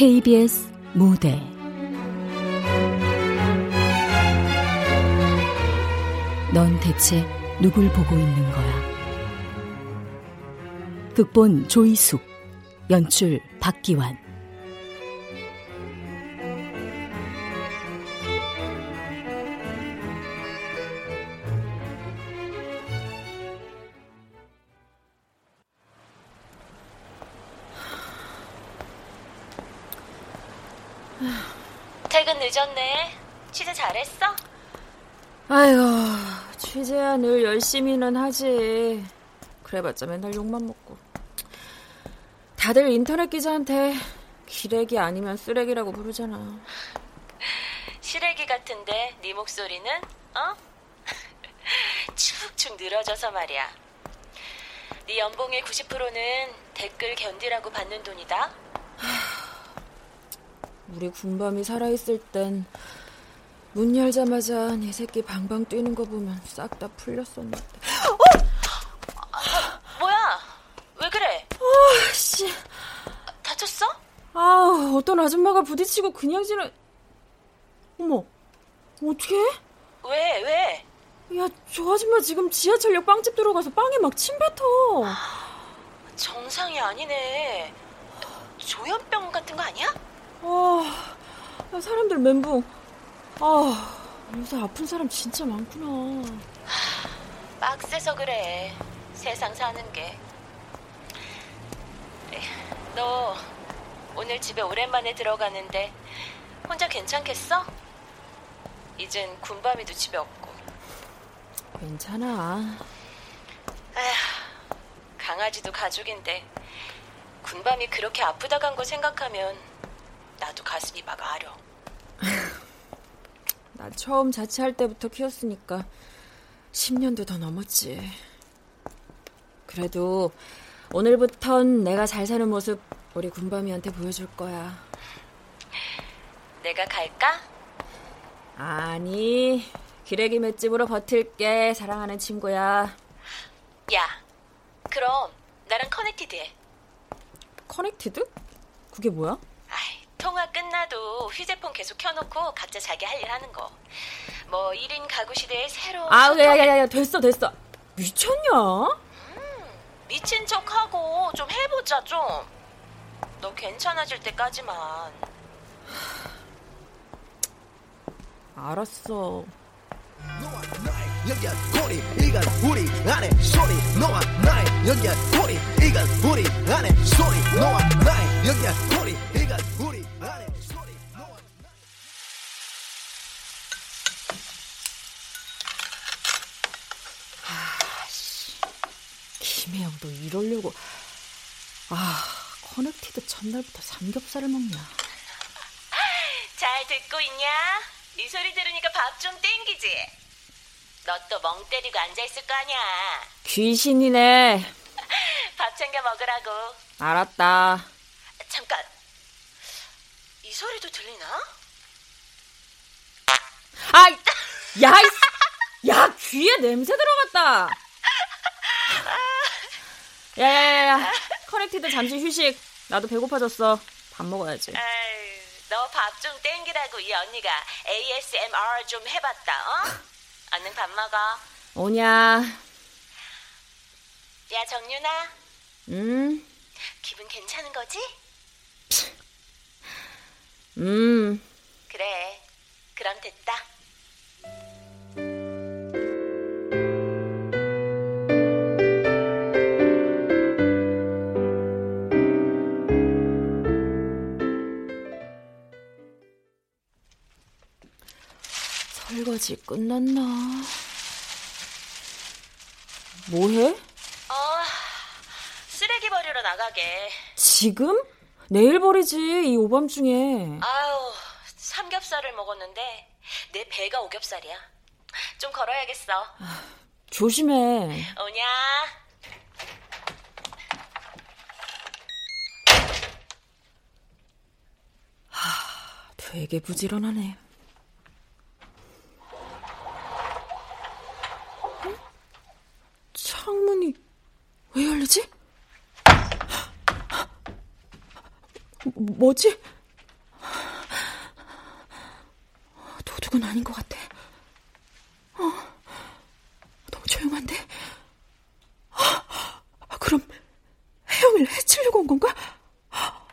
KBS 무대 넌 대체 누굴 보고 있는 거야? 극본 조이숙, 연출 박기환. 열심히는 하지. 그래봤자 맨날 욕만 먹고. 다들 인터넷 기자한테 기레기 아니면 쓰레기라고 부르잖아. 시래기 같은데 네 목소리는 어? 축축 늘어져서 말이야. 네 연봉의 90%는 댓글 견디라고 받는 돈이다. 우리 군밤이 살아있을 땐 문 열자마자 네 새끼 방방 뛰는 거 보면 싹 다 풀렸었는데. 어! 뭐야? 왜 그래? 아, 씨. 다쳤어? 아, 어떤 아줌마가 부딪히고 그냥 지는. 어머, 어떻게? 왜, 왜? 야, 저 아줌마 지금 지하철역 빵집 들어가서 빵에 막 침 뱉어. 정상이 아니네. 조현병 같은 거 아니야? 아, 야, 사람들 멘붕. 아, 요새 아픈 사람 진짜 많구나. 빡세서 그래. 세상 사는 게. 너 오늘 집에 오랜만에 들어가는데 혼자 괜찮겠어? 이젠 군밤이도 집에 없고. 괜찮아. 아휴, 강아지도 가족인데 군밤이 그렇게 아프다 간 거 생각하면 나도 가슴이 막 아려. 나 처음 자취할 때부터 키웠으니까 10년도 더 넘었지. 그래도 오늘부턴 내가 잘 사는 모습 우리 군밤이한테 보여줄 거야. 내가 갈까? 아니, 기레기 맷집으로 버틸게, 사랑하는 친구야. 야, 그럼 나랑 connected 해. connected? 그게 뭐야? 통화 끝나도 휴대폰 계속 켜놓고 각자 자기 할 일 하는 거. 뭐 1인 가구 시대의 새로운 아, 소통- 야, 야, 야, 됐어, 됐어. 미쳤냐? 미친 척하고 좀 해보자 좀. 너 괜찮아질 때까지만. 알았어. 여기야 꼬리 이건 우리 안에 소리 너와 나의 여기야 꼬리 이건 우리 안에 소리 너와 나의 이건 우리 이러려고. 아, 커넥티드 첫날부터 삼겹살을 먹냐. 잘 듣고 있냐? 네 소리 들으니까 밥 좀 땡기지? 너 또 멍 때리고 앉아있을 거 아니야. 귀신이네. 밥 챙겨 먹으라고. 알았다. 잠깐. 이 소리도 들리나? 아, 야, 이, 야, 귀에 냄새 들어갔다. 야, 야, 야, 야. connected 잠시 휴식. 나도 배고파졌어. 밥 먹어야지. 너 밥 좀 땡기라고 이 언니가 ASMR 좀 해봤다, 어? 얼른 밥 먹어. 오냐? 야, 정윤아. 음, 기분 괜찮은 거지? 음. 그래. 그럼 됐다. 설거지 끝났나? 뭐해? 어, 쓰레기 버리러 나가게. 지금? 내일 버리지, 이 오밤중에. 아우, 삼겹살을 먹었는데 내 배가 오겹살이야. 좀 걸어야겠어. 조심해. 오냐? 되게 부지런하네. 창문이 왜 열리지? 뭐지? 도둑은 아닌 것 같아. 어, 너무 조용한데? 아, 그럼 혜영이를 해치려고 온 건가?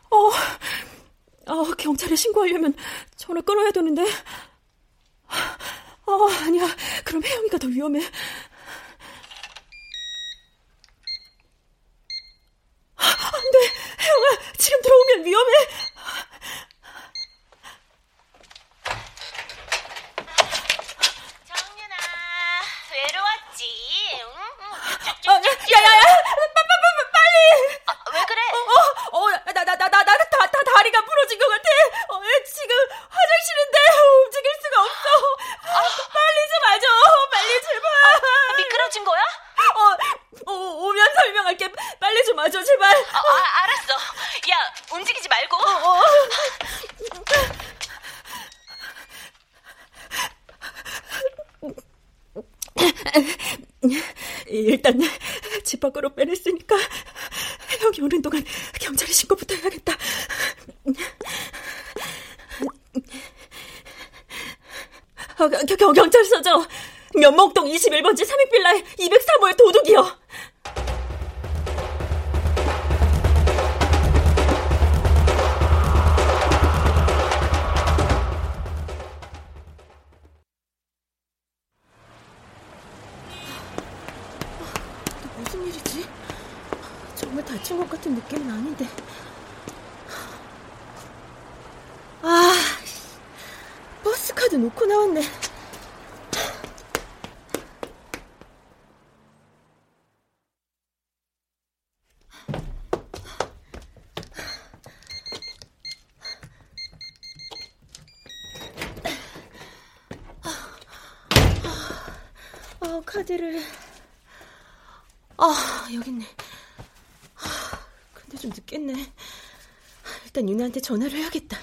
어, 어, 경찰에 신고하려면 전화 끊어야 되는데. 어, 아니야. 그럼 혜영이가 더 위험해. 지금 들어오면 위험해. 정윤아, 외로웠지? 응? 어, 야야야, 빨리. 아, 왜 그래? 어, 어, 나, 나, 나, 나, 나, 다, 다, 다리가 부러진 것 같아. 어, 지금 화장실인데 움직일 수가 없어. 빨리 좀 와줘. 빨리 제발. 미끄러진 거야? 어, 어, 오면 설명할게. 빨리 좀 와줘, 제발. 아, 아, 알았어. 야, 움직이지 말고. 어. 일단 집 밖으로 빼냈으니까 형이 오는 동안 경찰에 신고부터 해야겠다. 어, 겨, 겨, 경찰서죠. 면목동 21번지 3익빌라에 203호의 도둑이요. 일단 윤아한테 전화를 해야겠다.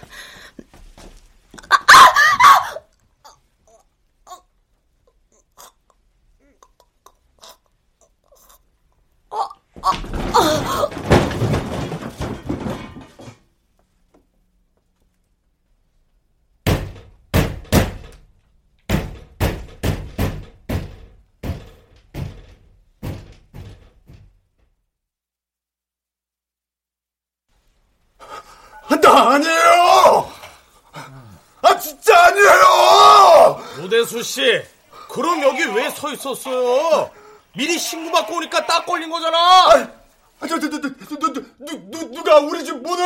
나 아니에요! 아, 진짜 아니에요! 오대수 씨, 그럼 여기 왜 서 있었어요? 미리 신고받고 오니까 딱 걸린 거잖아! 아, 저, 저, 저, 저, 누, 누, 누, 누, 누가 우리 집 문을!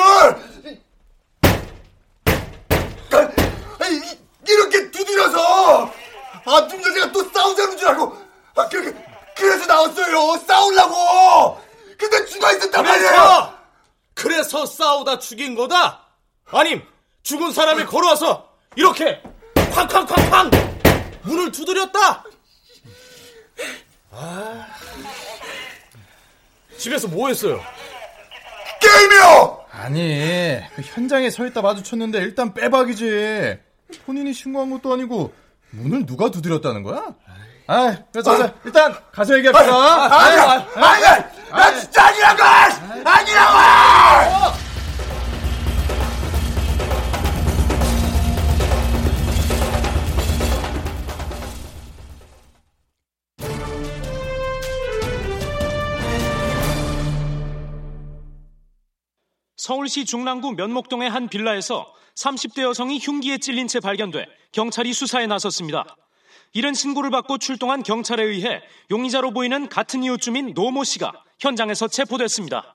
아, 이- 이렇게 두드려서! 아, 좀 전에 또 싸우자는 줄 알고! 아, 그, 그, 그래서 나왔어요! 싸우려고! 근데 죽어 있었단 말이에요! 그래서! 싸우다 죽인 거다? 아님, 죽은 사람이 걸어와서 이렇게 쾅쾅쾅쾅 문을 두드렸다? 아, 집에서 뭐 했어요? 게임이요! 아니, 그 현장에 서 있다 마주쳤는데 일단 빼박이지. 본인이 신고한 것도 아니고 문을 누가 두드렸다는 거야? 아, 그래서 자, 일단 가서 얘기합시다. 아니야! 아니야! 나 진짜 아니라고! 아니라고! 서울시 중랑구 면목동의 한 빌라에서 30대 여성이 흉기에 찔린 채 발견돼 경찰이 수사에 나섰습니다. 이런 신고를 받고 출동한 경찰에 의해 용의자로 보이는 같은 이웃 주민 노모 씨가 현장에서 체포됐습니다.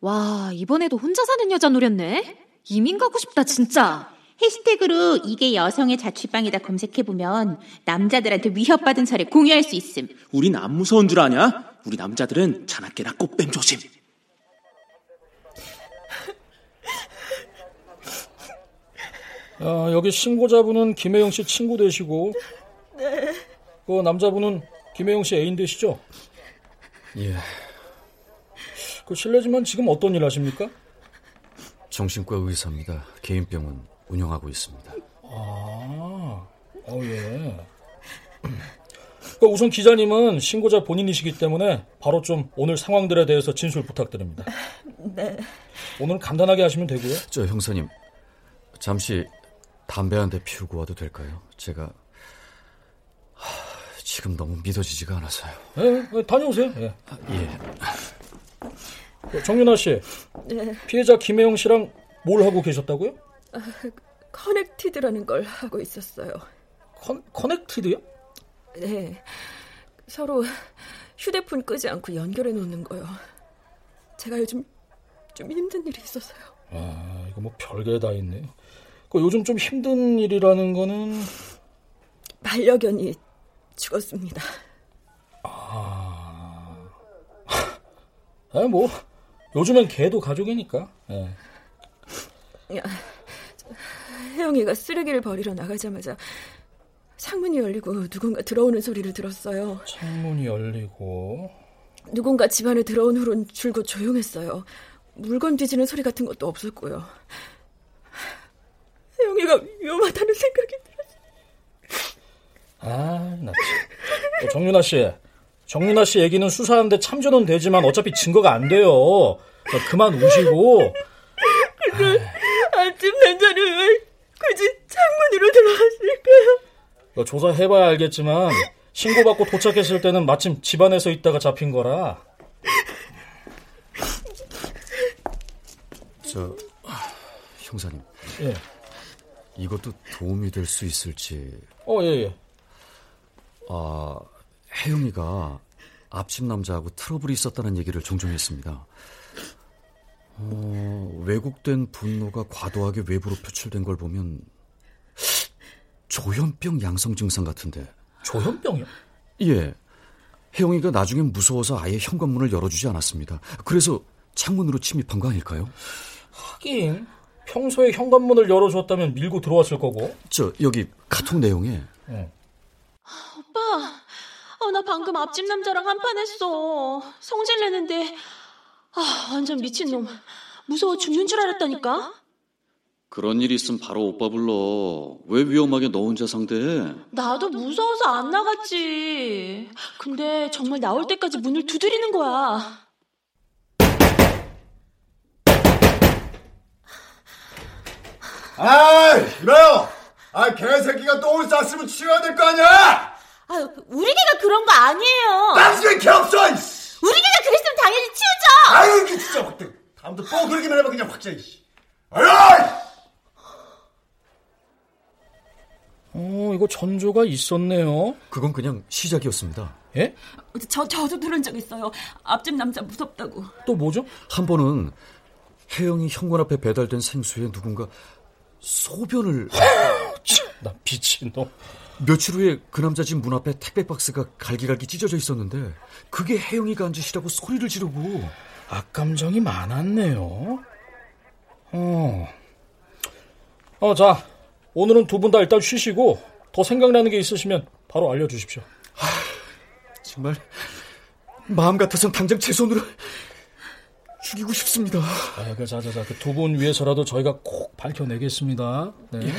와, 이번에도 혼자 사는 여자 노렸네? 이민 가고 싶다, 진짜. 해시태그로 이게 여성의 자취방이다 검색해보면 남자들한테 위협받은 사례 공유할 수 있음. 우린 안 무서운 줄 아냐? 우리 남자들은 자나깨나 꽃뱀 조심. 아, 여기 신고자분은 김혜영 씨 친구 되시고, 네. 그 남자분은 김혜영 씨 애인 되시죠? 예, 그 실례지만 지금 어떤 일 하십니까? 정신과 의사입니다. 개인 병원 운영하고 있습니다. 아, 어, 예. 그 우선 기자님은 신고자 본인이시기 때문에 바로 좀 오늘 상황들에 대해서 진술 부탁드립니다. 네. 오늘 간단하게 하시면 되고요. 저 형사님, 잠시 담배 한 대 피우고 와도 될까요? 제가 하, 지금 너무 믿어지지가 않아서요. 예, 예, 다녀오세요. 예. 예. 어, 정윤아 씨, 네. 피해자 김혜영 씨랑 뭘 하고 계셨다고요? 아, connected라는 걸 하고 있었어요. con, connected요? 네. 서로 휴대폰 끄지 않고 연결해 놓는 거요. 제가 요즘 좀 힘든 일이 있어서요. 아, 이거 뭐 별게 다 있네요. 그 요즘 좀 힘든 일이라는 거는 반려견이 죽었습니다. 아, 아, 뭐 요즘엔 개도 가족이니까. 예. 야, 혜영이가 쓰레기를 버리러 나가자마자 창문이 열리고 누군가 들어오는 소리를 들었어요. 창문이 열리고 누군가 집 안에 들어온 후론 줄곧 조용했어요. 물건 뒤지는 소리 같은 것도 없었고요. 혜영이가 위험하다는 생각이. 아, 나 참. 어, 정윤아 씨, 정윤아 씨 얘기는 수사하는데 참조는 되지만 어차피 증거가 안 돼요. 어, 그만 우시고. 근데 아침 남자는 왜 굳이 창문으로 들어갔을까요? 어, 조사해봐야 알겠지만 신고받고 도착했을 때는 마침 집안에서 있다가 잡힌 거라. 저 형사님. 예. 이것도 도움이 될 수 있을지. 어, 예, 예. 아, 혜영이가 앞집 남자하고 트러블이 있었다는 얘기를 종종 했습니다. 어, 왜곡된 분노가 과도하게 외부로 표출된 걸 보면 조현병 양성 증상 같은데. 조현병이요? 예. 혜영이가 나중에 무서워서 아예 현관문을 열어주지 않았습니다. 그래서 창문으로 침입한 거 아닐까요? 하긴 평소에 현관문을 열어줬다면 밀고 들어왔을 거고. 저 여기 카톡 내용에 예. 오빠, 어, 나 방금 앞집 남자랑 한판 했어. 성질 내는데, 아, 완전 미친놈. 무서워 죽는 줄 알았다니까? 그런 일 있으면 바로 오빠 불러. 왜 위험하게 너 혼자 상대해? 나도 무서워서 안 나갔지. 근데 정말 나올 때까지 문을 두드리는 거야. 아, 이봐요. 아, 개새끼가 똥을 쌌으면 치워야 될 거 아니야? 아, 우리 개가 그런 거 아니에요. 당신은 개 없어. 이씨. 우리 개가 그랬으면 당연히 치우죠. 아유, 이게 진짜 확대. 다음부터 뻥 그러기만 해봐 그냥 확자. 이씨. 아유! 어, 이거 전조가 있었네요. 그건 그냥 시작이었습니다. 예? 저, 저도 들은 적 있어요. 앞집 남자 무섭다고. 또 뭐죠? 한 번은 혜영이 현관 앞에 배달된 생수에 누군가 소변을 나 미친 놈. 며칠 후에 그 남자 집 문 앞에 택배 박스가 갈기갈기 찢어져 있었는데 그게 혜영이가 한 짓이라고 소리를 지르고 악감정이 많았네요. 어. 어, 자. 오늘은 두 분 다 일단 쉬시고 더 생각나는 게 있으시면 바로 알려 주십시오. 정말 마음 같아선 당장 제 손으로 죽이고 싶습니다. 아, 그, 자, 자, 자, 그 두 분 위해서라도 저희가 꼭 밝혀내겠습니다. 네. 예,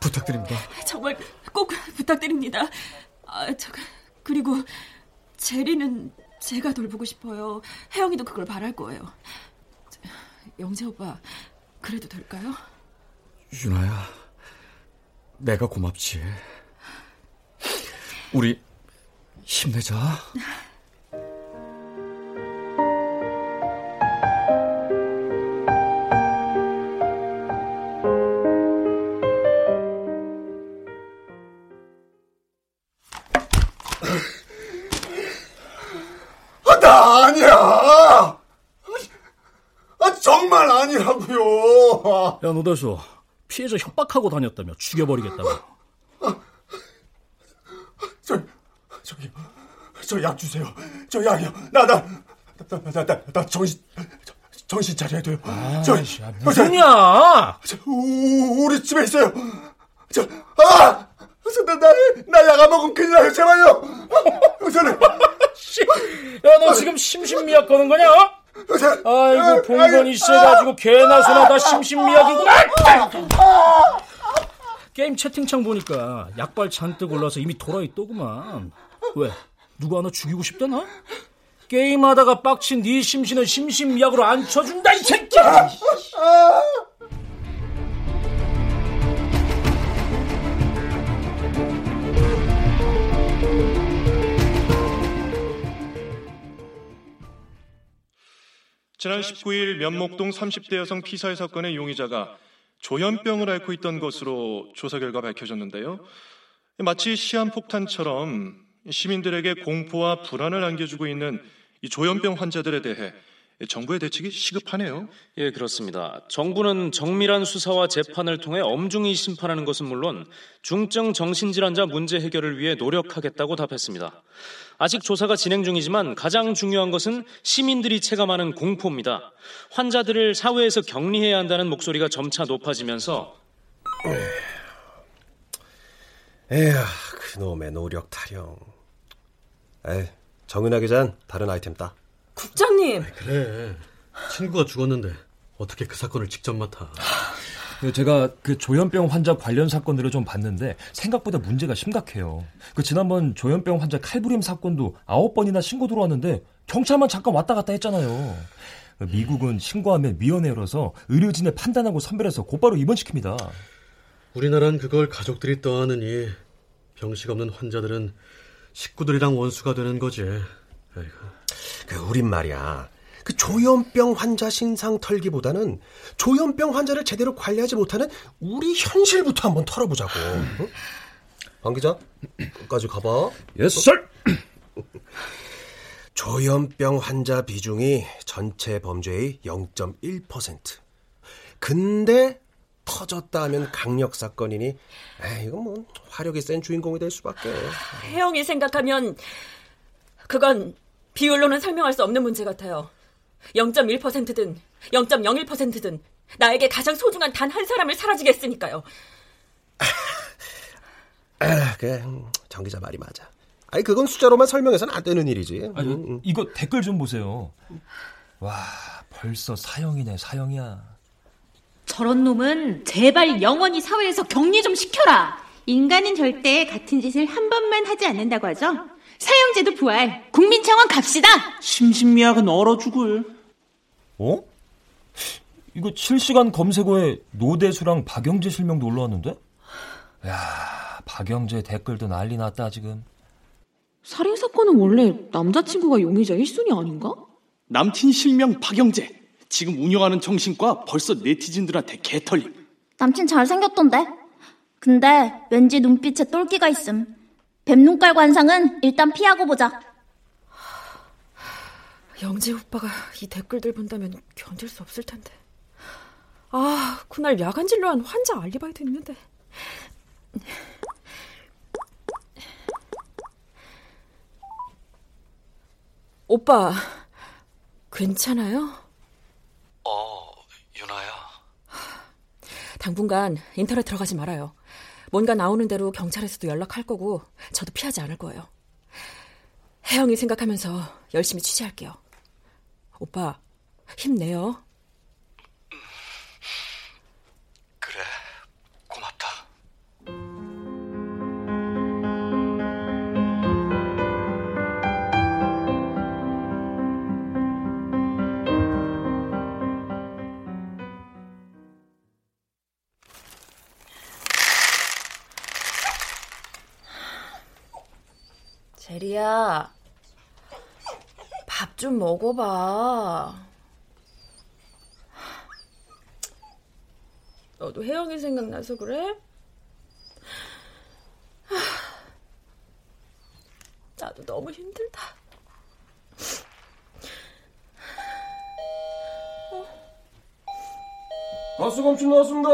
부탁드립니다. 정말 꼭 부탁드립니다. 아, 저, 그리고 제리는 제가 돌보고 싶어요. 혜영이도 그걸 바랄 거예요. 저, 영재 오빠, 그래도 될까요? 윤아야, 내가 고맙지. 우리 힘내자. 야, 노대수. 피해자 협박하고 다녔다며 죽여버리겠다고. 저, 저기, 저 약 주세요. 저 약이요. 나, 나, 나, 나, 나, 나 정신, 정신 차려야 돼요. 아, 저, 야, 무슨야? 저, 우, 우리 집에 있어요. 저, 아! 저, 나, 나, 나 약 안 먹으면 큰일 나요. 제발요. 저는. 야, 너 지금 심신미약 거는 거냐? 아이고, 본건 있어가지고 개나 소나 다 심신미약이구나. 게임 채팅창 보니까 약발 잔뜩 올라서 이미 돌아있더구만. 왜? 누구 하나 죽이고 싶다나? 게임하다가 빡친 네 심신은 심신미약으로 안 쳐준다 이 새끼야! 지난 19일 면목동 30대 여성 피살 사건의 용의자가 조현병을 앓고 있던 것으로 조사 결과 밝혀졌는데요. 마치 시한폭탄처럼 시민들에게 공포와 불안을 안겨주고 있는 이 조현병 환자들에 대해 정부의 대책이 시급하네요. 예, 그렇습니다. 정부는 정밀한 수사와 재판을 통해 엄중히 심판하는 것은 물론 중증 정신질환자 문제 해결을 위해 노력하겠다고 답했습니다. 아직 조사가 진행 중이지만 가장 중요한 것은 시민들이 체감하는 공포입니다. 환자들을 사회에서 격리해야 한다는 목소리가 점차 높아지면서 에휴, 그놈의 노력 타령. 에이, 정윤아 기자는 다른 아이템 따. 국장님. 그래. 친구가 죽었는데 어떻게 그 사건을 직접 맡아? 제가 그 조현병 환자 관련 사건들을 좀 봤는데 생각보다 문제가 심각해요. 그 지난번 조현병 환자 칼부림 사건도 아홉 번이나 신고 들어왔는데 경찰만 잠깐 왔다 갔다 했잖아요. 미국은 신고하면 위원회 열어서 의료진의 판단하고 선별해서 곧바로 입원시킵니다. 우리나라는 그걸 가족들이 떠하느니 병식 없는 환자들은 식구들이랑 원수가 되는 거지. 아이고. 그 우린 말이야. 그 조현병 환자 신상 털기보다는 조현병 환자를 제대로 관리하지 못하는 우리 현실부터 한번 털어보자고. 응? 방 기자, 끝까지 가봐. Yes, sir! 조현병 환자 비중이 전체 범죄의 0.1%. 근데 터졌다 하면 강력 사건이니, 에이, 이건 뭐 화력이 센 주인공이 될 수밖에. 혜영이 생각하면 그건 비율로는 설명할 수 없는 문제 같아요. 0.1%든 0.01%든 나에게 가장 소중한 단 한 사람을 사라지게 했으니까요. 아, 그래, 정 기자 말이 맞아. 아니 그건 숫자로만 설명해서는 안 되는 일이지. 아니, 응, 응. 이거 댓글 좀 보세요. 와, 벌써 사형이네, 사형이야. 저런 놈은 제발 영원히 사회에서 격리 좀 시켜라. 인간은 절대 같은 짓을 한 번만 하지 않는다고 하죠. 사형제도 부활, 국민청원 갑시다. 심신미약은 얼어 죽을. 어? 이거 실시간 검색어에 노대수랑 박영재 실명도 올라왔는데? 야, 박영재 댓글도 난리 났다 지금. 살인 사건은 원래 남자친구가 용의자 1순위 아닌가? 남친 실명 박영재. 지금 운영하는 정신과 벌써 네티즌들한테 개털림. 남친 잘생겼던데? 근데 왠지 눈빛에 똘끼가 있음. 뱀눈깔 관상은 일단 피하고 보자. 영재 오빠가 이 댓글들 본다면 견딜 수 없을 텐데. 아, 그날 야간 진료한 환자 알리바이도 있는데. 오빠, 괜찮아요? 어, 유나야. 당분간 인터넷 들어가지 말아요. 뭔가 나오는 대로 경찰에서도 연락할 거고 저도 피하지 않을 거예요. 혜영이 생각하면서 열심히 취재할게요. 오빠, 힘내요. 그래, 고맙다. 제리야, 밥 좀 먹어봐. 너도 혜영이 생각나서 그래? 나도 너무 힘들다. 가스검진 나왔습니다.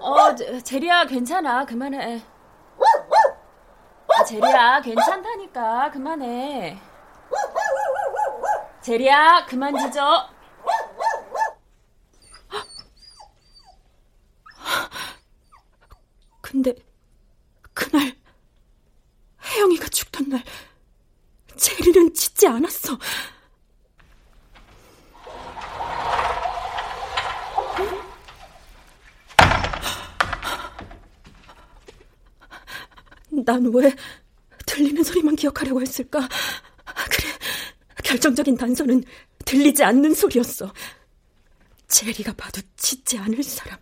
어, 제- 제리야, 괜찮아. 그만해. 제리야, 괜찮다니까. 그만해. 제리야, 그만 짖어. 근데 그날 혜영이가 죽던 날 제리는 짖지 않았어. 난왜 들리는 소리만 기억하려고 했을까? 그래, 결정적인 단서는 들리지 않는 소리였어. 제리가 봐도 짖지 않을 사람.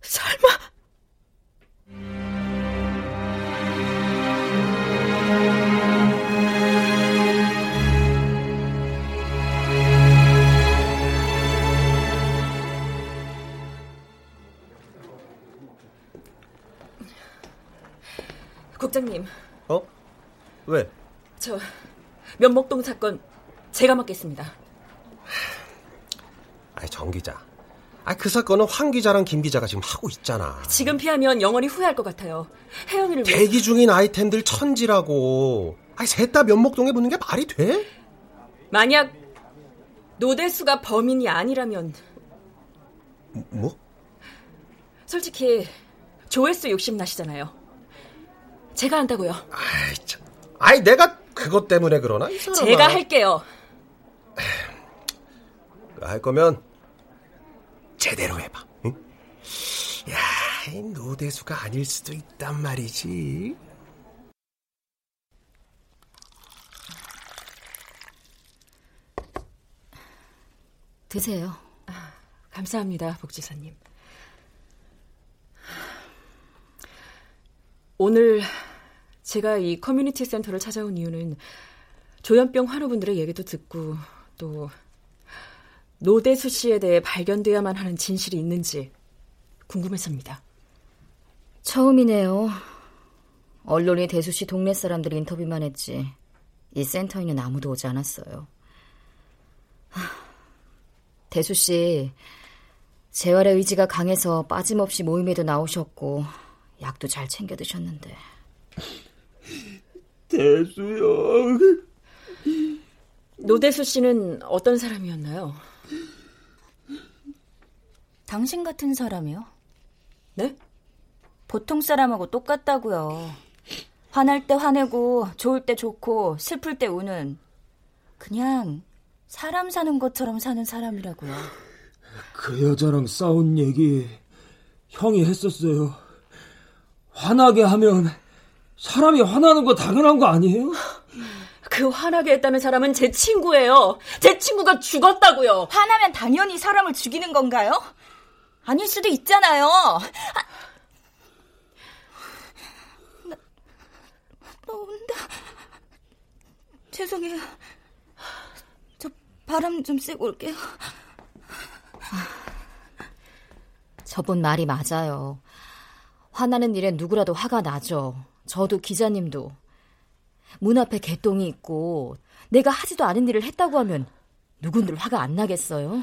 설마 국장님. 어? 왜? 저 면목동 사건 제가 맡겠습니다. 아이, 정 기자. 아, 그 사건은 황 기자랑 김 기자가 지금 하고 있잖아. 지금 피하면 영원히 후회할 것 같아요. 혜영이를 위해 대기 중인 아이템들 천지라고. 아이, 셋다 면목동에 붙는 게 말이 돼? 만약 노대수가 범인이 아니라면 뭐? 솔직히 조회수 욕심 나시잖아요. 제가 한다고요. 아이, 참. 아이, 내가 그것 때문에 그러나? 이 사람아. 제가 할게요. 할 거면 제대로 해봐. 응? 야, 이 노대수가 아닐 수도 있단 말이지. 드세요. 아, 감사합니다, 복지사님. 오늘 제가 이 커뮤니티 센터를 찾아온 이유는 조현병 환우분들의 얘기도 듣고 또 노대수 씨에 대해 발견돼야만 하는 진실이 있는지 궁금해서입니다. 처음이네요. 언론이 대수 씨 동네 사람들 인터뷰만 했지. 이 센터에는 아무도 오지 않았어요. 하, 대수 씨 재활의 의지가 강해서 빠짐없이 모임에도 나오셨고 약도 잘 챙겨 드셨는데. 대수형. 노대수 씨는 어떤 사람이었나요? 당신 같은 사람이요? 네? 보통 사람하고 똑같다고요. 화날 때 화내고 좋을 때 좋고 슬플 때 우는 그냥 사람 사는 것처럼 사는 사람이라고요. 그 여자랑 싸운 얘기 형이 했었어요. 화나게 하면 사람이 화나는 거 당연한 거 아니에요? 그 화나게 했다는 사람은 제 친구예요. 제 친구가 죽었다고요. 화나면 당연히 사람을 죽이는 건가요? 아닐 수도 있잖아요. 아, 나, 나 온다. 죄송해요. 저 바람 좀 쐬고 올게요. 저분 말이 맞아요. 화나는 일엔 누구라도 화가 나죠. 저도 기자님도. 문 앞에 개똥이 있고 내가 하지도 않은 일을 했다고 하면 누군들 화가 안 나겠어요?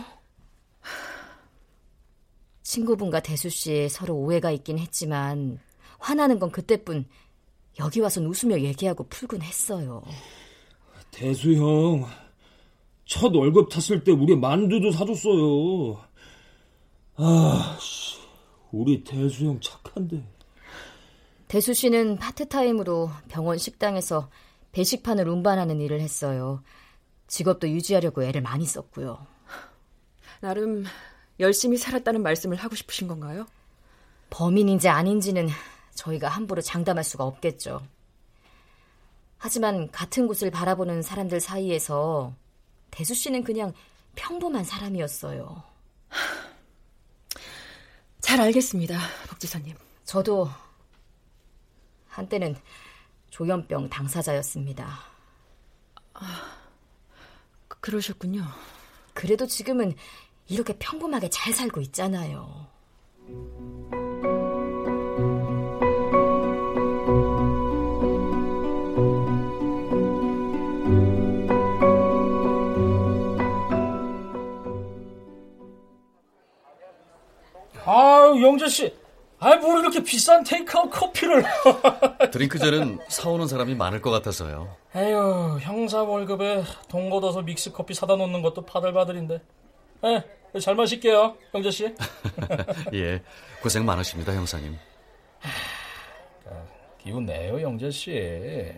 친구분과 대수 씨 서로 오해가 있긴 했지만 화나는 건 그때뿐 여기 와선 웃으며 얘기하고 풀곤 했어요. 대수 형, 첫 월급 탔을 때 우리 만두도 사줬어요. 아, 우리 대수 형 착한데. 대수 씨는 파트타임으로 병원 식당에서 배식판을 운반하는 일을 했어요. 직업도 유지하려고 애를 많이 썼고요. 나름 열심히 살았다는 말씀을 하고 싶으신 건가요? 범인인지 아닌지는 저희가 함부로 장담할 수가 없겠죠. 하지만 같은 곳을 바라보는 사람들 사이에서 대수 씨는 그냥 평범한 사람이었어요. 잘 알겠습니다, 복지사님. 저도 한때는 조현병 당사자였습니다. 아, 그러셨군요. 그래도 지금은 이렇게 평범하게 잘 살고 있잖아요. 아유, 영재 씨. 아이, 뭘 이렇게 비싼 테이크아웃 커피를. 드링크제는 사오는 사람이 많을 것 같아서요. 에휴, 형사 월급에 돈 걷어서 믹스 커피 사다 놓는 것도 파들파들인데. 에, 잘 마실게요, 영재 씨. 예, 고생 많으십니다, 형사님. 기분 내요, 영재 씨.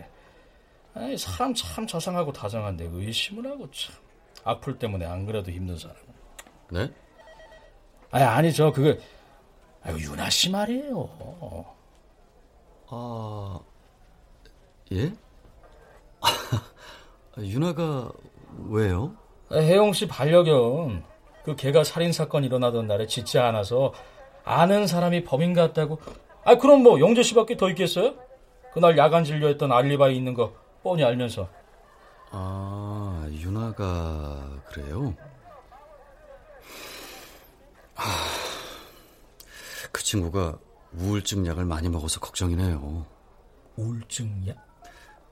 아이, 사람 참 자상하고 다정한데 의심을 하고 참. 악플 때문에 안 그래도 힘든 사람. 네? 아니, 아니, 저, 그거, 아유, 유나 씨 말이에요. 아, 예? 유나가 왜요? 혜영 씨 반려견. 그 개가 살인사건 일어나던 날에 짖지 않아서 아는 사람이 범인 같다고. 아, 그럼 뭐, 영재 씨밖에 더 있겠어요? 그날 야간 진료했던 알리바이 있는 거 뻔히 알면서. 아, 유나가 그래요? 하, 그 친구가 우울증 약을 많이 먹어서 걱정이네요. 우울증 약?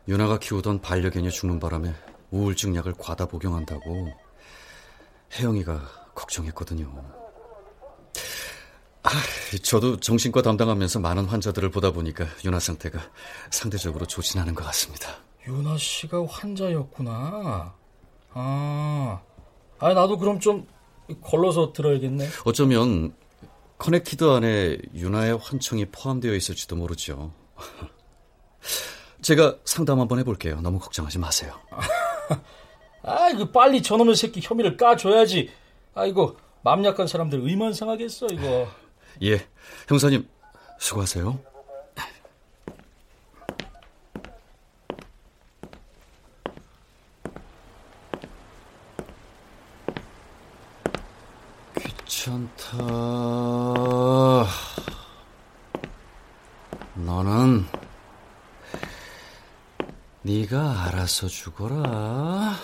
유나가 키우던 반려견이 죽는 바람에 우울증 약을 과다 복용한다고 혜영이가 걱정했거든요. 아, 저도 정신과 담당하면서 많은 환자들을 보다 보니까 유나 상태가 상대적으로 좋진 않은 것 같습니다. 유나 씨가 환자였구나. 아, 아 나도 그럼 좀 걸러서 들어야겠네. 어쩌면 Connected 안에 유나의 환청이 포함되어 있을지도 모르죠. 제가 상담 한번 해볼게요. 너무 걱정하지 마세요. 아, 이거 빨리 저놈의 새끼 혐의를 까줘야지. 아이고, 맘 약한 사람들 의만 상하겠어, 이거. 예, 형사님 수고하세요. 귀찮다. 너는 네가 알아서 죽어라.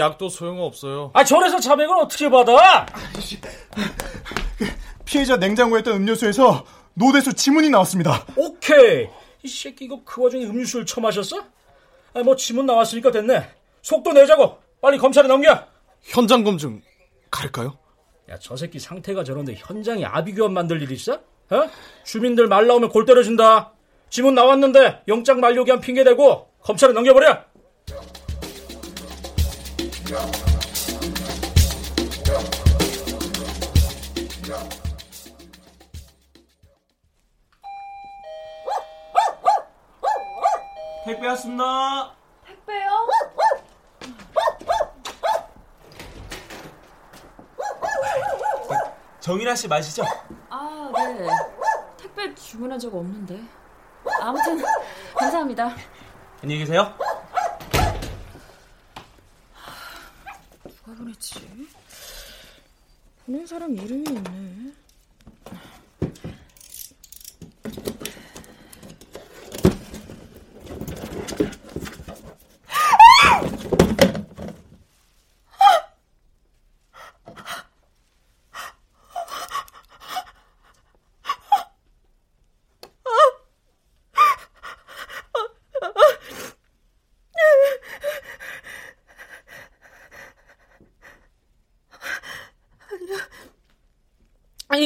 약도 소용없어요. 아 저래서 자백을 어떻게 받아? 피해자 냉장고에 있던 음료수에서 노대수 지문이 나왔습니다. 오케이. 이 새끼 이거 그 와중에 음료수를 처마셨어? 아, 뭐 지문 나왔으니까 됐네. 속도 내자고. 빨리 검찰에 넘겨. 현장 검증 갈까요? 야, 저 새끼 상태가 저런데 현장에 아비규환 만들 일 있어? 어? 주민들 말 나오면 골 때려준다. 지문 나왔는데 영장 만료기한 핑계 대고 검찰에 넘겨버려. 택배 왔습니다. 택배요? 정인아 씨 맞으죠? 아, 네. 택배 주문한 적 없는데. 아무튼 감사합니다. 안녕히 계세요. 누가 보냈지? 보낸 사람 이름이 있네.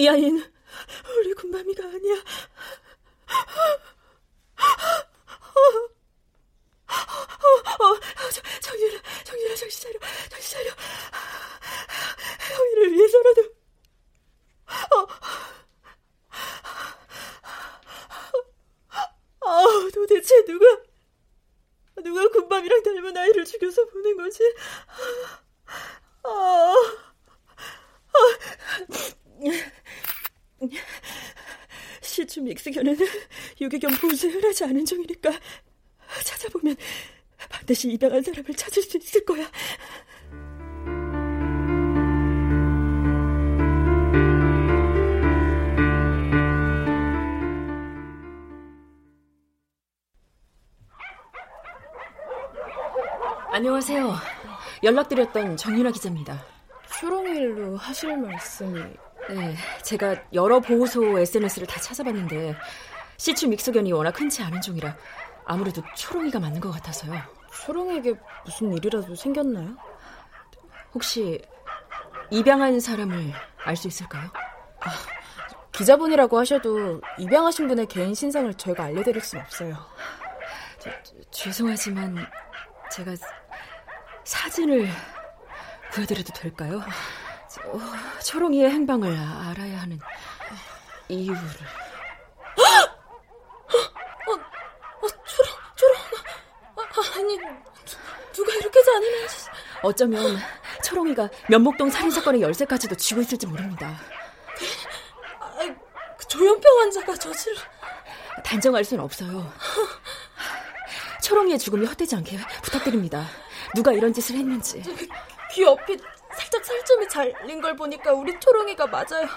이 아이는 우리 군밤이가 아니야. 어, 어, 저, 정유라, 정유라, 정신 차려, 정신 차려. 형이를 위해서라도. 어. 아, 도대체 누가, 누가 군밤이랑 닮은 아이를 죽여서 보낸 거지? 아, 아. 시추 믹스견은 유기견 보호에 흔하지 않은 종이니까 찾아보면 반드시 입양한 사람을 찾을 수 있을 거야. 안녕하세요. 연락드렸던 정윤아 기자입니다. 초롱일로 하실 말씀이 네, 제가 여러 보호소 SNS를 다 찾아봤는데 시추 믹스견이 워낙 흔치 않은 종이라 아무래도 초롱이가 맞는 것 같아서요. 초롱에게 무슨 일이라도 생겼나요? 혹시 입양한 사람을 알 수 있을까요? 아, 기자분이라고 하셔도 입양하신 분의 개인 신상을 저희가 알려드릴 순 없어요. 저, 저, 죄송하지만 제가 사진을 보여드려도 될까요? 저, 초롱이의 행방을 알아야 하는 이유를. 어, 어, 초롱, 초롱. 아, 아니, 누가 이렇게 잔인한지. 어쩌면 초롱이가 면목동 살인사건의 열쇠까지도 쥐고 있을지 모릅니다. 아, 그 조현병 환자가 저질 단정할 순 없어요. 초롱이의 죽음이 헛되지 않게 부탁드립니다. 누가 이런 짓을 했는지. 귀 옆이 살짝 살점이 잘린 걸 보니까 우리 초롱이가 맞아요.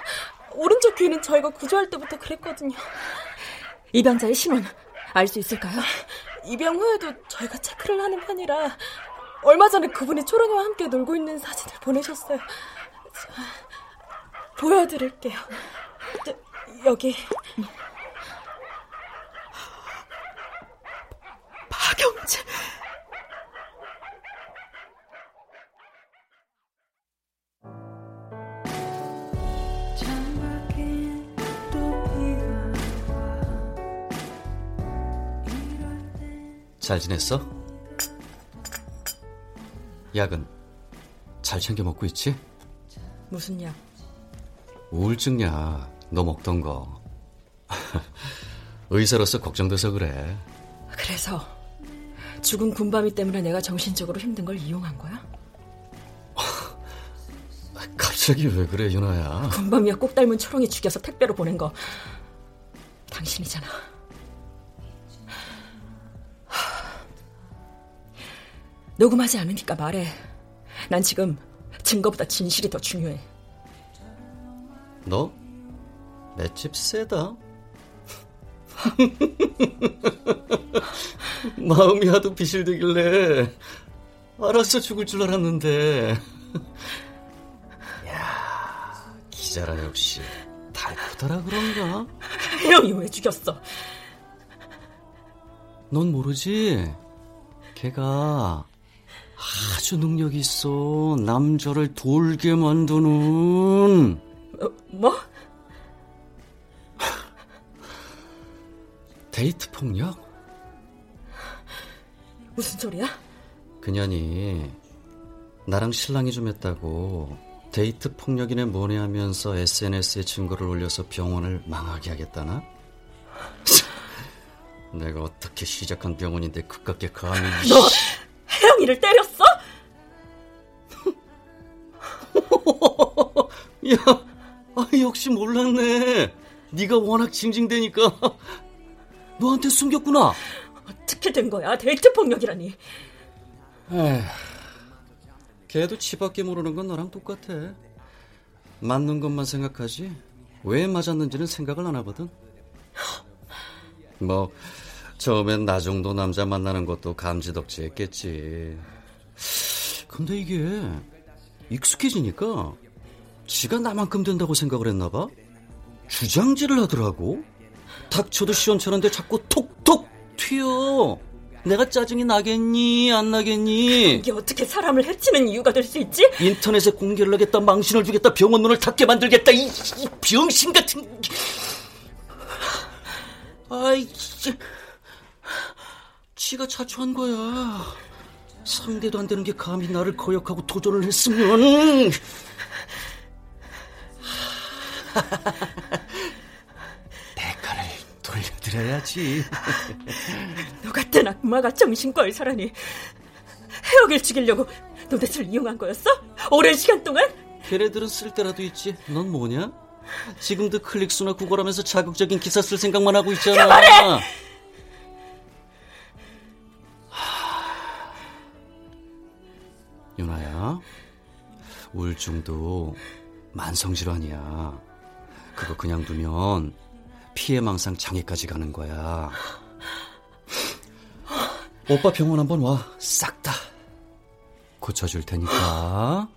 오른쪽 귀는 저희가 구조할 때부터 그랬거든요. 입양자의 신원 알 수 있을까요? 입양 후에도 저희가 체크를 하는 편이라 얼마 전에 그분이 초롱이와 함께 놀고 있는 사진을 보내셨어요. 자, 보여드릴게요. 저, 여기. 박영재. 잘 지냈어? 약은 잘 챙겨 먹고 있지? 무슨 약? 우울증 약, 너 먹던 거. 의사로서 걱정돼서 그래. 그래서 죽은 군밤이 때문에 내가 정신적으로 힘든 걸 이용한 거야? 갑자기 왜 그래, 윤아야? 군밤이와 꼭 닮은 초롱이 죽여서 택배로 보낸 거 당신이잖아. 녹음하지 않으니까 말해. 난 지금 증거보다 진실이 더 중요해. 너? 맷집 세다. 마음이 하도 비실되길래 알았어 죽을 줄 알았는데. 야 기자라 역시 달코다라 그런가? 형이 왜 죽였어? 넌 모르지? 걔가 아주 능력이 있어. 남자를 돌게 만드는. 어, 뭐? 데이트 폭력? 무슨 소리야? 그년이 나랑 신랑이 좀 했다고 데이트 폭력이네 뭐네 하면서 SNS에 증거를 올려서 병원을 망하게 하겠다나? 내가 어떻게 시작한 병원인데 그깟게 감히 너 혜영이를 때렸어? 야, 아, 역시 몰랐네. 네가 워낙 징징대니까 너한테 숨겼구나. 어떻게 된 거야? 데이트 폭력이라니. 에휴, 걔도 치밖에 모르는 건 너랑 똑같아. 맞는 것만 생각하지 왜 맞았는지는 생각을 안 하거든. 뭐 처음엔 나 정도 남자 만나는 것도 감지덕지했겠지. 근데 이게 익숙해지니까 지가 나만큼 된다고 생각을 했나 봐. 주장질을 하더라고. 닥쳐도 시원찮은데 자꾸 톡톡 튀어. 내가 짜증이 나겠니 안 나겠니? 이게 어떻게 사람을 해치는 이유가 될 수 있지? 인터넷에 공개를 하겠다, 망신을 주겠다, 병원 눈을 닫게 만들겠다, 이, 이 병신 같은. 아이, 지가 자초한 거야. 상대도 안 되는 게 감히 나를 거역하고 도전을 했으면. 대가를 돌려드려야지. 너 같은 악마가 정신과 의사라니. 해옥을 죽이려고 노댓을 이용한 거였어? 오랜 시간 동안? 걔네들은 쓸 때라도 있지. 넌 뭐냐? 지금도 클릭수나 구걸하면서 자극적인 기사 쓸 생각만 하고 있잖아. 그만해! 윤아야, 우울증도 만성질환이야. 그거 그냥 두면 피해망상 장애까지 가는 거야. 오빠 병원 한번 와. 싹 다 고쳐줄 테니까.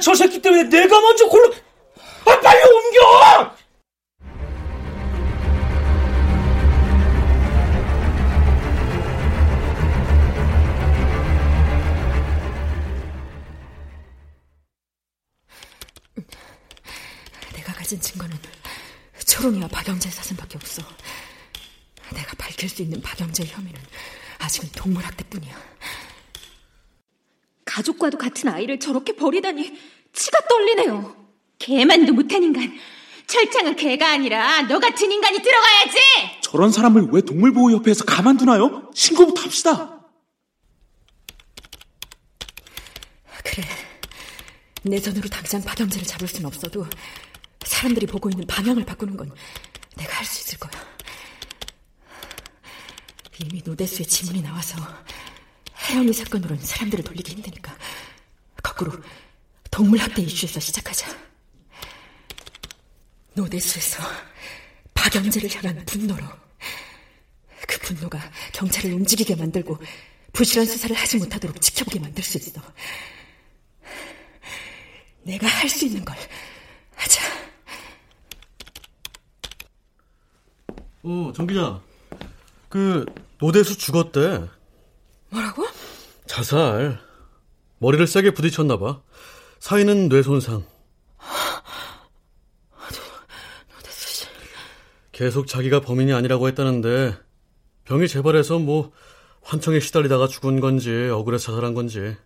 저 새끼 때문에 내가 먼저. 아, 아, 빨리 옮겨! 내가 가진 증거는 초롱이와 박영재 사진밖에 없어. 내가 밝힐 수 있는 박영재 혐의는 아직은 동물학대뿐이야. 가족과도 같은 아이를 저렇게 버리다니 치가 떨리네요. 개만도 못한 인간. 철창은 개가 아니라 너 같은 인간이 들어가야지. 저런 사람을 왜 동물보호협회에서 가만두나요? 신고부터 합시다. 그래. 내 손으로 당장 박영재를 잡을 순 없어도 사람들이 보고 있는 방향을 바꾸는 건 내가 할 수 있을 거야. 이미 노대수의 지문이 나와서 혜영이 사건으로는 사람들을 돌리기 힘드니까 거꾸로 동물학대 이슈에서 시작하자. 노대수에서 박영재를 향한 분노로 그 분노가 경찰을 움직이게 만들고 부실한 수사를 하지 못하도록 지켜보게 만들 수 있어. 내가 할 수 있는 걸 하자. 어, 정 기자. 그 노대수 죽었대. 뭐라고? 자살. 머리를 세게 부딪혔나 봐. 사인은 뇌손상. 계속 자기가 범인이 아니라고 했다는데 병이 재발해서 뭐 환청에 시달리다가 죽은 건지 억울해서 자살한 건지.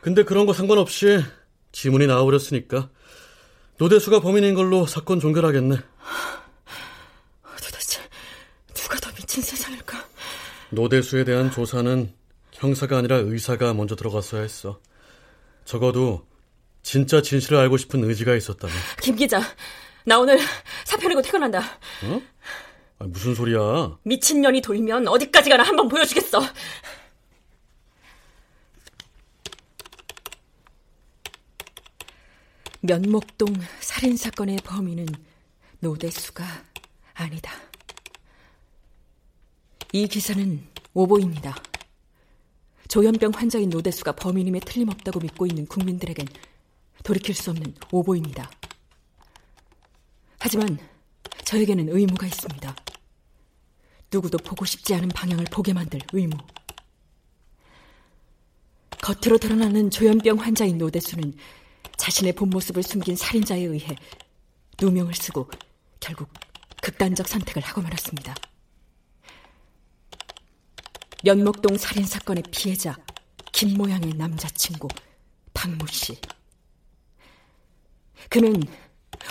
근데 그런 거 상관없이 지문이 나와버렸으니까 노대수가 범인인 걸로 사건 종결하겠네. 도대체 누가 더 미친 세상일까? 노대수에 대한 조사는 형사가 아니라 의사가 먼저 들어갔어야 했어. 적어도 진짜 진실을 알고 싶은 의지가 있었다면. 김 기자, 나 오늘 사표 내고 퇴근한다. 어? 아니, 무슨 소리야? 미친년이 돌면 어디까지 가나 한번 보여주겠어. 면목동 살인사건의 범인은 노대수가 아니다. 이 기사는 오보입니다. 조현병 환자인 노대수가 범인임에 틀림없다고 믿고 있는 국민들에겐 돌이킬 수 없는 오보입니다. 하지만 저에게는 의무가 있습니다. 누구도 보고 싶지 않은 방향을 보게 만들 의무. 겉으로 드러나는 조현병 환자인 노대수는 자신의 본 모습을 숨긴 살인자에 의해 누명을 쓰고 결국 극단적 선택을 하고 말았습니다. 면목동 살인 사건의 피해자 김모양의 남자친구 박모 씨. 그는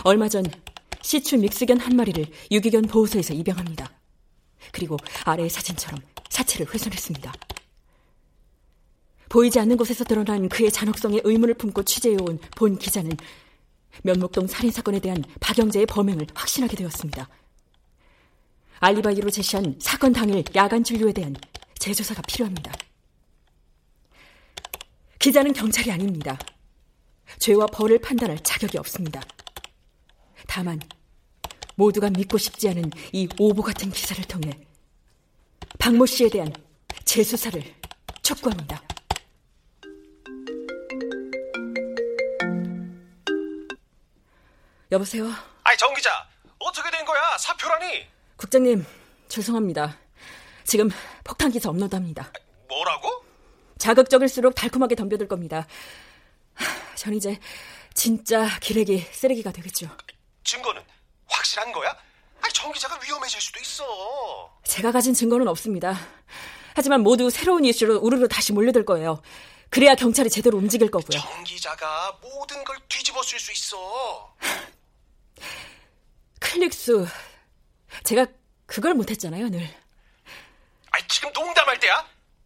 얼마 전 시추 믹스견 한 마리를 유기견 보호소에서 입양합니다. 그리고 아래의 사진처럼 사체를 훼손했습니다. 보이지 않는 곳에서 드러난 그의 잔혹성에 의문을 품고 취재해온 본 기자는 면목동 살인사건에 대한 박영재의 범행을 확신하게 되었습니다. 알리바이로 제시한 사건 당일 야간 진료에 대한 재조사가 필요합니다. 기자는 경찰이 아닙니다. 죄와 벌을 판단할 자격이 없습니다. 다만 모두가 믿고 싶지 않은 이 오보 같은 기사를 통해 박모 씨에 대한 재수사를 촉구합니다. 여보세요? 아이, 정 기자. 어떻게 된 거야? 사표라니? 국장님, 죄송합니다. 지금 폭탄 기사 업로드합니다. 뭐라고? 자극적일수록 달콤하게 덤벼들 겁니다. 전 이제 진짜 기레기 쓰레기가 되겠죠. 증거는 확실한 거야? 아니, 정 기자가 위험해질 수도 있어. 제가 가진 증거는 없습니다. 하지만 모두 새로운 이슈로 우르르 다시 몰려들 거예요. 그래야 경찰이 제대로 움직일 거고요. 정 기자가 모든 걸 뒤집어 쓸 수 있어. 클릭수. 제가 그걸 못했잖아요, 늘. 지금 농담할 때야?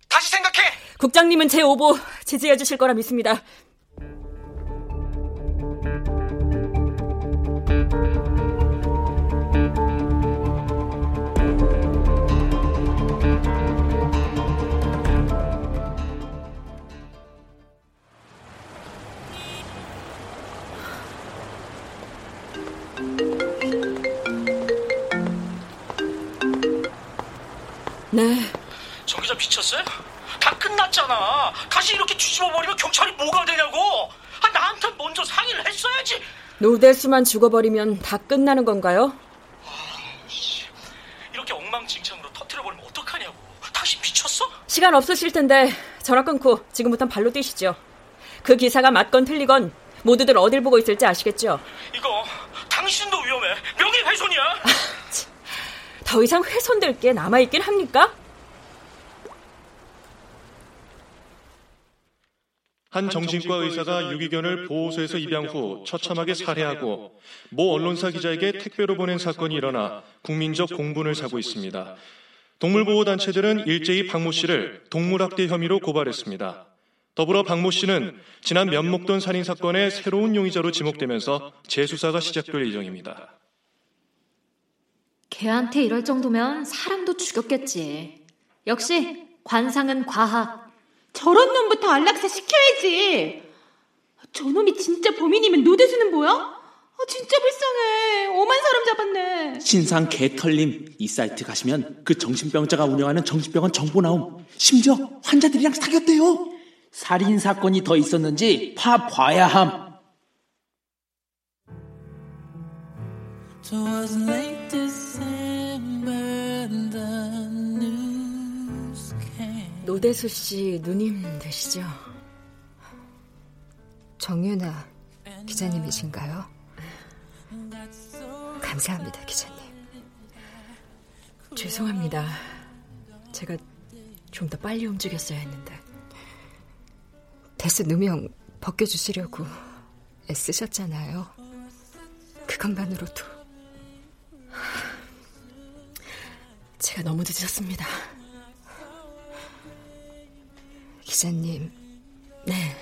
다시 생각해! 국장님은 제 오보 지지해 주실 거라 믿습니다. 네. 정 기자 미쳤어요? 다 끝났잖아. 다시 이렇게 뒤집어버리면 경찰이 뭐가 되냐고. 아, 나한테 먼저 상의를 했어야지. 노대수만 죽어버리면 다 끝나는 건가요? 이렇게 엉망진창으로 터트려버리면 어떡하냐고. 당신 미쳤어? 시간 없으실 텐데 전화 끊고 지금부터 발로 뛰시죠. 그 기사가 맞건 틀리건 모두들 어딜 보고 있을지 아시겠죠? 이거 당신도 위험해. 명예훼손이야. 더 이상 훼손될 게 남아있긴 합니까? 한 정신과 의사가 유기견을 보호소에서 입양 후 처참하게 살해하고 모 언론사 기자에게 택배로 보낸 사건이 일어나 국민적 공분을 사고 있습니다. 동물보호단체들은 일제히 박모 씨를 동물학대 혐의로 고발했습니다. 더불어 박모 씨는 지난 면목돈 살인 사건의 새로운 용의자로 지목되면서 재수사가 시작될 예정입니다. 걔한테 이럴 정도면 사람도 죽였겠지. 역시 관상은 과학. 저런 놈부터 안락사 시켜야지. 저놈이 진짜 범인이면 노대수는 뭐야? 아, 진짜 불쌍해. 오만 사람 잡았네. 신상 개털림 이 사이트 가시면 그 정신병자가 운영하는 정신병원 정보 나옴. 심지어 환자들이랑 사귀었대요. 살인 사건이 더 있었는지 파 봐야 함. 노대수 씨 누님 되시죠? 정윤아 기자님이신가요? 감사합니다, 기자님. 죄송합니다. 제가 좀 더 빨리 움직였어야 했는데. 데스 누명 벗겨주시려고 애쓰셨잖아요. 그것만으로도. 제가 너무 늦었습니다. 기자님. 네.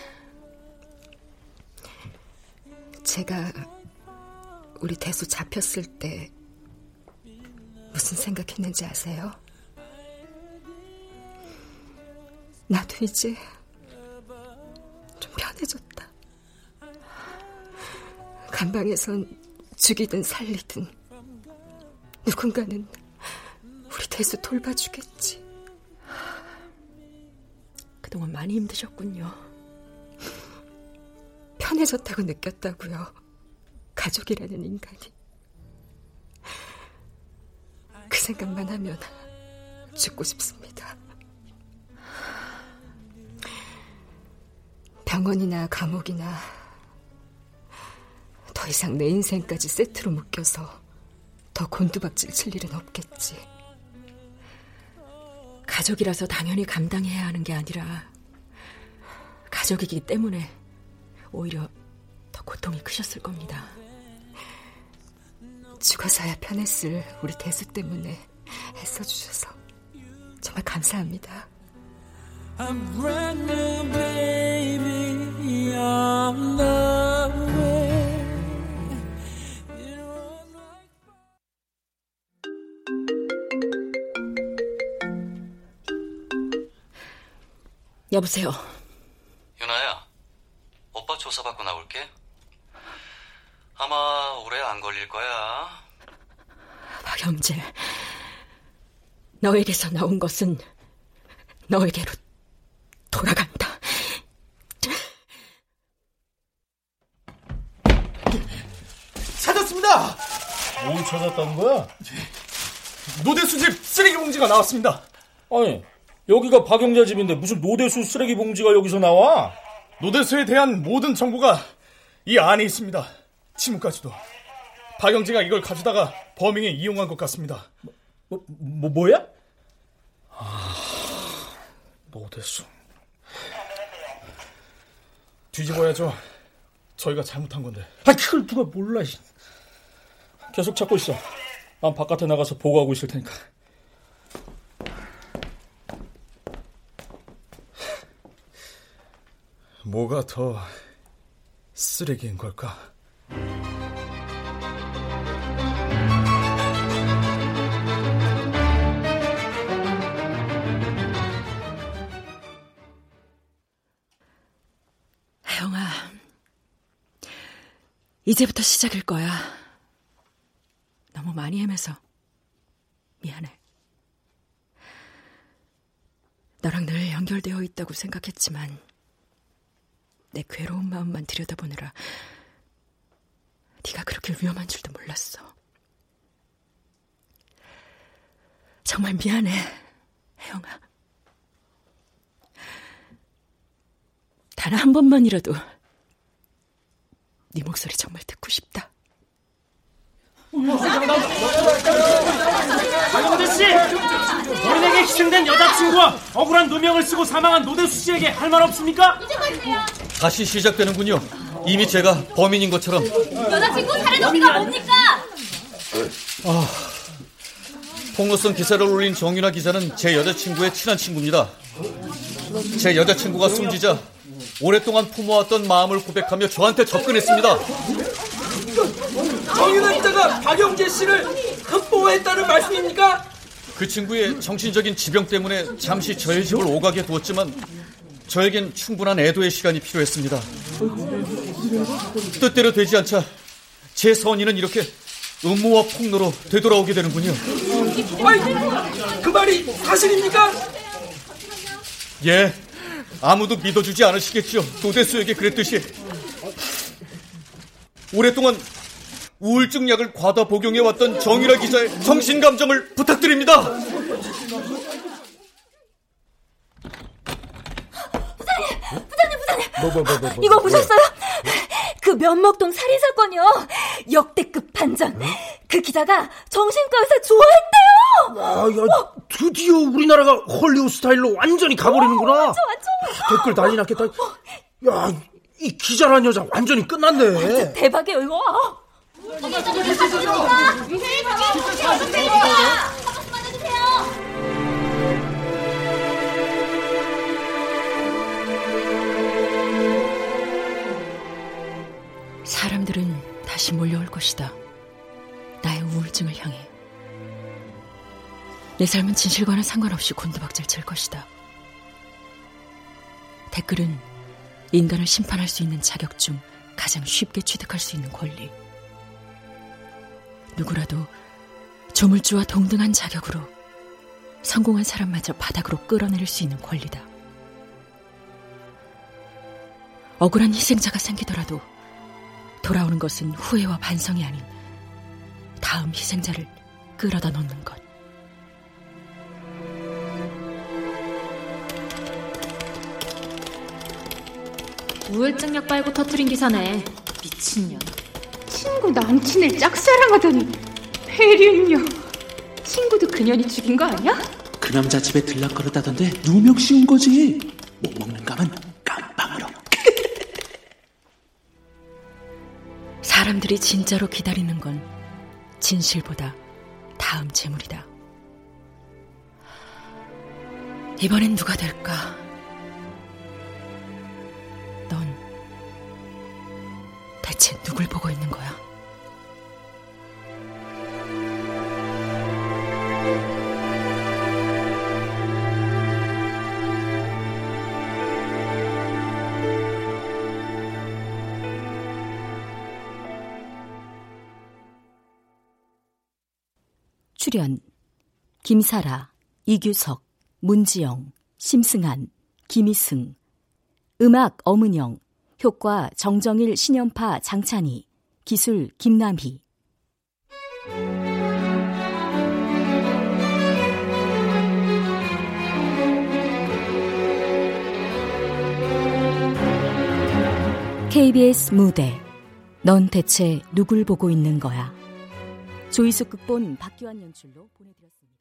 제가 우리 대수 잡혔을 때 무슨 생각했는지 아세요? 나도 이제 좀 편해졌다. 감방에선 죽이든 살리든 누군가는 대수 돌봐주겠지. 그동안 많이 힘드셨군요. 편해졌다고 느꼈다고요. 가족이라는 인간이. 그 생각만 하면 죽고 싶습니다. 병원이나 감옥이나 더 이상 내 인생까지 세트로 묶여서 더 곤두박질 칠 일은 없겠지. 가족이라서 당연히 감당해야 하는 게 아니라 가족이기 때문에 오히려 더 고통이 크셨을 겁니다. 죽어서야 편했을 우리 대수 때문에 애써주셔서 정말 감사합니다. 여보세요. 유나야, 오빠 조사받고 나올게. 아마 오래 안 걸릴 거야. 박영재, 너에게서 나온 것은 너에게로 돌아간다. 찾았습니다. 뭘 찾았다는 거야? 노대수 집 쓰레기 봉지가 나왔습니다. 아니, 여기가 박영자 집인데 무슨 노대수 쓰레기 봉지가 여기서 나와? 노대수에 대한 모든 정보가 이 안에 있습니다. 지문까지도. 박영재가 이걸 가져다가 범행에 이용한 것 같습니다. 뭐, 뭐 뭐 야? 아, 노대수. 뒤집어야죠. 저희가 잘못한 건데. 아, 그걸 누가 몰라. 계속 찾고 있어. 난 바깥에 나가서 보고하고 있을 테니까. 뭐가 더 쓰레기인 걸까? 혜영아, 이제부터 시작일 거야. 너무 많이 헤매서 미안해. 너랑 늘 연결되어 있다고 생각했지만 내 괴로운 마음만 들여다보느라 네가 그렇게 위험한 줄도 몰랐어. 정말 미안해, 혜영아. 단 한 번만이라도 네 목소리 정말 듣고 싶다. 박영재 씨, 어린에게 희생된 여자친구와 억울한 누명을 쓰고 사망한 노대수 씨에게 할 말 없습니까? 다시 시작되는군요. 이미 제가 범인인 것처럼. 여자친구 살해 혐의가 뭡니까? 아, 폭로성 기사를 올린 정윤아 기자는 제 여자친구의 친한 친구입니다. 제 여자친구가 숨지자 오랫동안 품어왔던 마음을 고백하며 저한테 접근했습니다. 정윤아 기자가 박영재 씨를 흑보했다는 말씀입니까? 그 친구의 정신적인 지병 때문에 잠시 저의 집을 오가게 두었지만 저에겐 충분한 애도의 시간이 필요했습니다. 뜻대로 되지 않자 제 선의는 이렇게 음모와 폭로로 되돌아오게 되는군요. 아이, 그 말이 사실입니까? 예, 아무도 믿어주지 않으시겠죠. 노대수에게 그랬듯이. 오랫동안 우울증 약을 과다 복용해왔던 정유라 기자의 정신감정을 부탁드립니다. 부장님, 부장님. 뭐, 뭐, 뭐, 뭐, 뭐, 이거 뭐, 보셨어요? 그 면목동 살인 사건이요. 역대급 반전. 그 기자가 정신과에서 좋아했대요. 아, 야, 드디어 우리나라가 헐리우드 스타일로 완전히 가버리는구나. 완전, 완전. 댓글 난리 났겠다. 야, 이 기자란 여자 완전히 끝났네. 대박이에요, 이거. 사람들은 다시 몰려올 것이다. 나의 우울증을 향해. 내 삶은 진실과는 상관없이 곤두박질 칠 것이다. 댓글은 인간을 심판할 수 있는 자격 중 가장 쉽게 취득할 수 있는 권리. 누구라도 조물주와 동등한 자격으로 성공한 사람마저 바닥으로 끌어내릴 수 있는 권리다. 억울한 희생자가 생기더라도 돌아오는 것은 후회와 반성이 아닌 다음 희생자를 끌어다 놓는 것. 우울증 약 빨고 터트린 기사네. 미친년. 친구 남친을 짝사랑하더니 폐륜녀. 친구도 그년이 죽인 거 아니야? 그 남자 집에 들락거렸다던데 누명 씌운 거지. 못 먹는 감은 사람들이 진짜로 기다리는 건 진실보다 다음 재물이다. 이번엔 누가 될까? 넌 대체 누굴 보고 있는 거야? 출연 김사라, 이규석, 문지영, 심승한, 김희승 음악 엄은영 효과 정정일 신연파 장찬희 기술 김남희. KBS 무대 넌 대체 누굴 보고 있는 거야 조이수 극본 박규환 연출로 보내드렸습니다.